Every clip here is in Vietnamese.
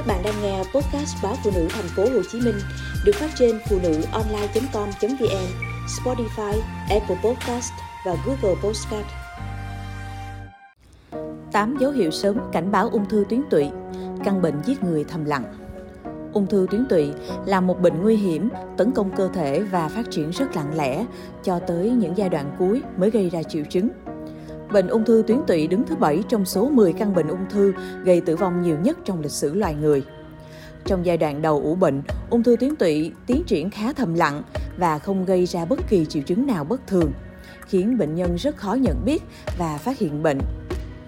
Các bạn đang nghe podcast báo phụ nữ thành phố Hồ Chí Minh được phát trên phụ nữ online.com.vn, Spotify, Apple Podcast và Google Podcast. 8 dấu hiệu sớm cảnh báo ung thư tuyến tụy, căn bệnh giết người thầm lặng. Ung thư tuyến tụy là một bệnh nguy hiểm, tấn công cơ thể và phát triển rất lặng lẽ cho tới những giai đoạn cuối mới gây ra triệu chứng. Bệnh ung thư tuyến tụy đứng thứ 7 trong số 10 căn bệnh ung thư gây tử vong nhiều nhất trong lịch sử loài người. Trong giai đoạn đầu ủ bệnh, ung thư tuyến tụy tiến triển khá thầm lặng và không gây ra bất kỳ triệu chứng nào bất thường, khiến bệnh nhân rất khó nhận biết và phát hiện bệnh.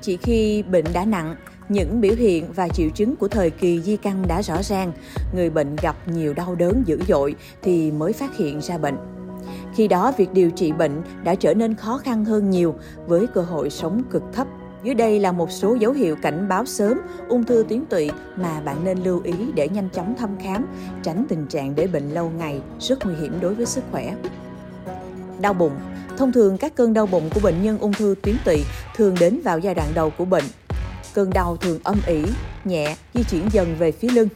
Chỉ khi bệnh đã nặng, những biểu hiện và triệu chứng của thời kỳ di căn đã rõ ràng, người bệnh gặp nhiều đau đớn dữ dội thì mới phát hiện ra bệnh. Khi đó, việc điều trị bệnh đã trở nên khó khăn hơn nhiều với cơ hội sống cực thấp. Dưới đây là một số dấu hiệu cảnh báo sớm ung thư tuyến tụy mà bạn nên lưu ý để nhanh chóng thăm khám, tránh tình trạng để bệnh lâu ngày rất nguy hiểm đối với sức khỏe. Đau bụng Thông thường các cơn đau bụng của bệnh nhân ung thư tuyến tụy thường đến vào giai đoạn đầu của bệnh. Cơn đau thường âm ỉ, nhẹ, di chuyển dần về phía lưng.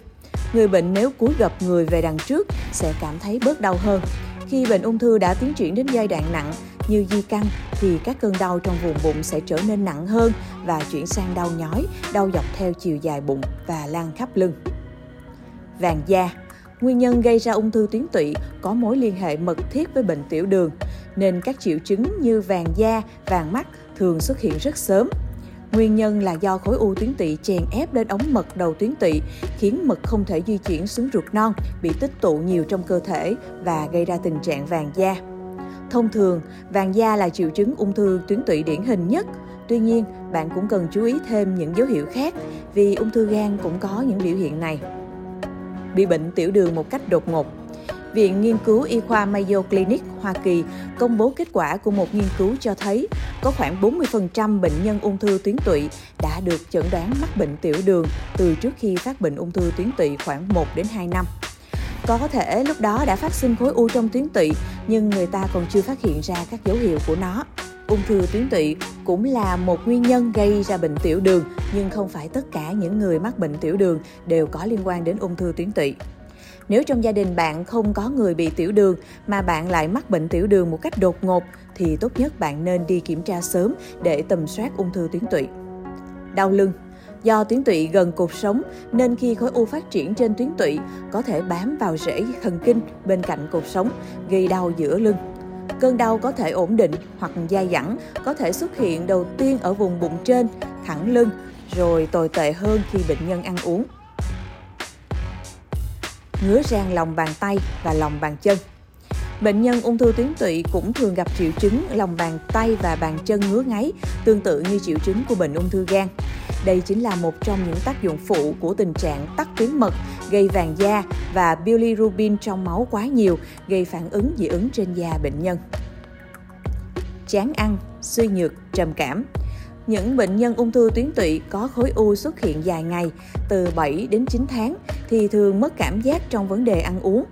Người bệnh nếu cúi gập người về đằng trước sẽ cảm thấy bớt đau hơn. Khi bệnh ung thư đã tiến triển đến giai đoạn nặng như di căn thì các cơn đau trong vùng bụng sẽ trở nên nặng hơn và chuyển sang đau nhói, đau dọc theo chiều dài bụng và lan khắp lưng. Vàng da Nguyên nhân gây ra ung thư tuyến tụy có mối liên hệ mật thiết với bệnh tiểu đường, nên các triệu chứng như vàng da, vàng mắt thường xuất hiện rất sớm. Nguyên nhân là do khối u tuyến tụy chèn ép lên ống mật đầu tuyến tụy, khiến mật không thể di chuyển xuống ruột non, bị tích tụ nhiều trong cơ thể và gây ra tình trạng vàng da. Thông thường, vàng da là triệu chứng ung thư tuyến tụy điển hình nhất. Tuy nhiên, bạn cũng cần chú ý thêm những dấu hiệu khác vì ung thư gan cũng có những biểu hiện này. Bị bệnh tiểu đường một cách đột ngột Viện Nghiên cứu Y khoa Mayo Clinic, Hoa Kỳ công bố kết quả của một nghiên cứu cho thấy có khoảng 40% bệnh nhân ung thư tuyến tụy đã được chẩn đoán mắc bệnh tiểu đường từ trước khi phát bệnh ung thư tuyến tụy khoảng 1 đến 2 năm. Có thể lúc đó đã phát sinh khối u trong tuyến tụy, nhưng người ta còn chưa phát hiện ra các dấu hiệu của nó. Ung thư tuyến tụy cũng là một nguyên nhân gây ra bệnh tiểu đường, nhưng không phải tất cả những người mắc bệnh tiểu đường đều có liên quan đến ung thư tuyến tụy. Nếu trong gia đình bạn không có người bị tiểu đường mà bạn lại mắc bệnh tiểu đường một cách đột ngột thì tốt nhất bạn nên đi kiểm tra sớm để tầm soát ung thư tuyến tụy. Đau lưng Do tuyến tụy gần cột sống nên khi khối u phát triển trên tuyến tụy có thể bám vào rễ thần kinh bên cạnh cột sống, gây đau giữa lưng. Cơn đau có thể ổn định hoặc dai dẳng, có thể xuất hiện đầu tiên ở vùng bụng trên, thẳng lưng, rồi tồi tệ hơn khi bệnh nhân ăn uống ngứa rang lòng bàn tay và lòng bàn chân. Bệnh nhân ung thư tuyến tụy cũng thường gặp triệu chứng lòng bàn tay và bàn chân ngứa ngáy, tương tự như triệu chứng của bệnh ung thư gan. Đây chính là một trong những tác dụng phụ của tình trạng tắc tuyến mật, gây vàng da và bilirubin trong máu quá nhiều, gây phản ứng dị ứng trên da bệnh nhân. Chán ăn, suy nhược, trầm cảm những bệnh nhân ung thư tuyến tụy có khối u xuất hiện dài ngày, từ 7 đến 9 tháng, thì thường mất cảm giác trong vấn đề ăn uống.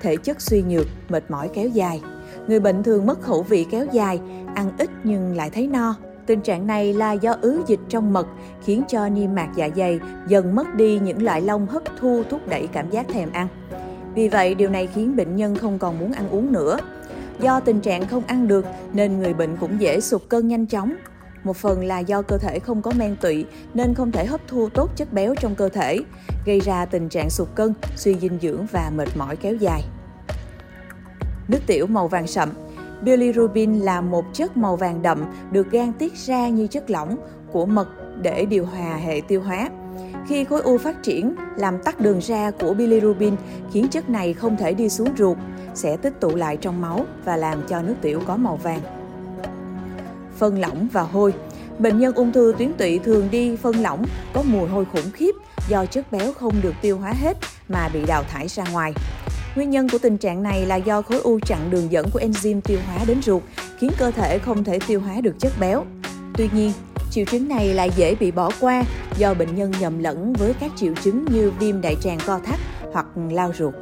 Thể chất suy nhược, mệt mỏi kéo dài. Người bệnh thường mất khẩu vị kéo dài, ăn ít nhưng lại thấy no. Tình trạng này là do ứ dịch trong mật khiến cho niêm mạc dạ dày dần mất đi những loại lông hấp thu thúc đẩy cảm giác thèm ăn. Vì vậy, điều này khiến bệnh nhân không còn muốn ăn uống nữa. Do tình trạng không ăn được nên người bệnh cũng dễ sụt cân nhanh chóng, một phần là do cơ thể không có men tụy nên không thể hấp thu tốt chất béo trong cơ thể, gây ra tình trạng sụt cân, suy dinh dưỡng và mệt mỏi kéo dài. Nước tiểu màu vàng sậm Bilirubin là một chất màu vàng đậm được gan tiết ra như chất lỏng của mật để điều hòa hệ tiêu hóa. Khi khối u phát triển, làm tắc đường ra của bilirubin khiến chất này không thể đi xuống ruột, sẽ tích tụ lại trong máu và làm cho nước tiểu có màu vàng phân lỏng và hôi. Bệnh nhân ung thư tuyến tụy thường đi phân lỏng có mùi hôi khủng khiếp do chất béo không được tiêu hóa hết mà bị đào thải ra ngoài. Nguyên nhân của tình trạng này là do khối u chặn đường dẫn của enzyme tiêu hóa đến ruột, khiến cơ thể không thể tiêu hóa được chất béo. Tuy nhiên, triệu chứng này lại dễ bị bỏ qua do bệnh nhân nhầm lẫn với các triệu chứng như viêm đại tràng co thắt hoặc lao ruột.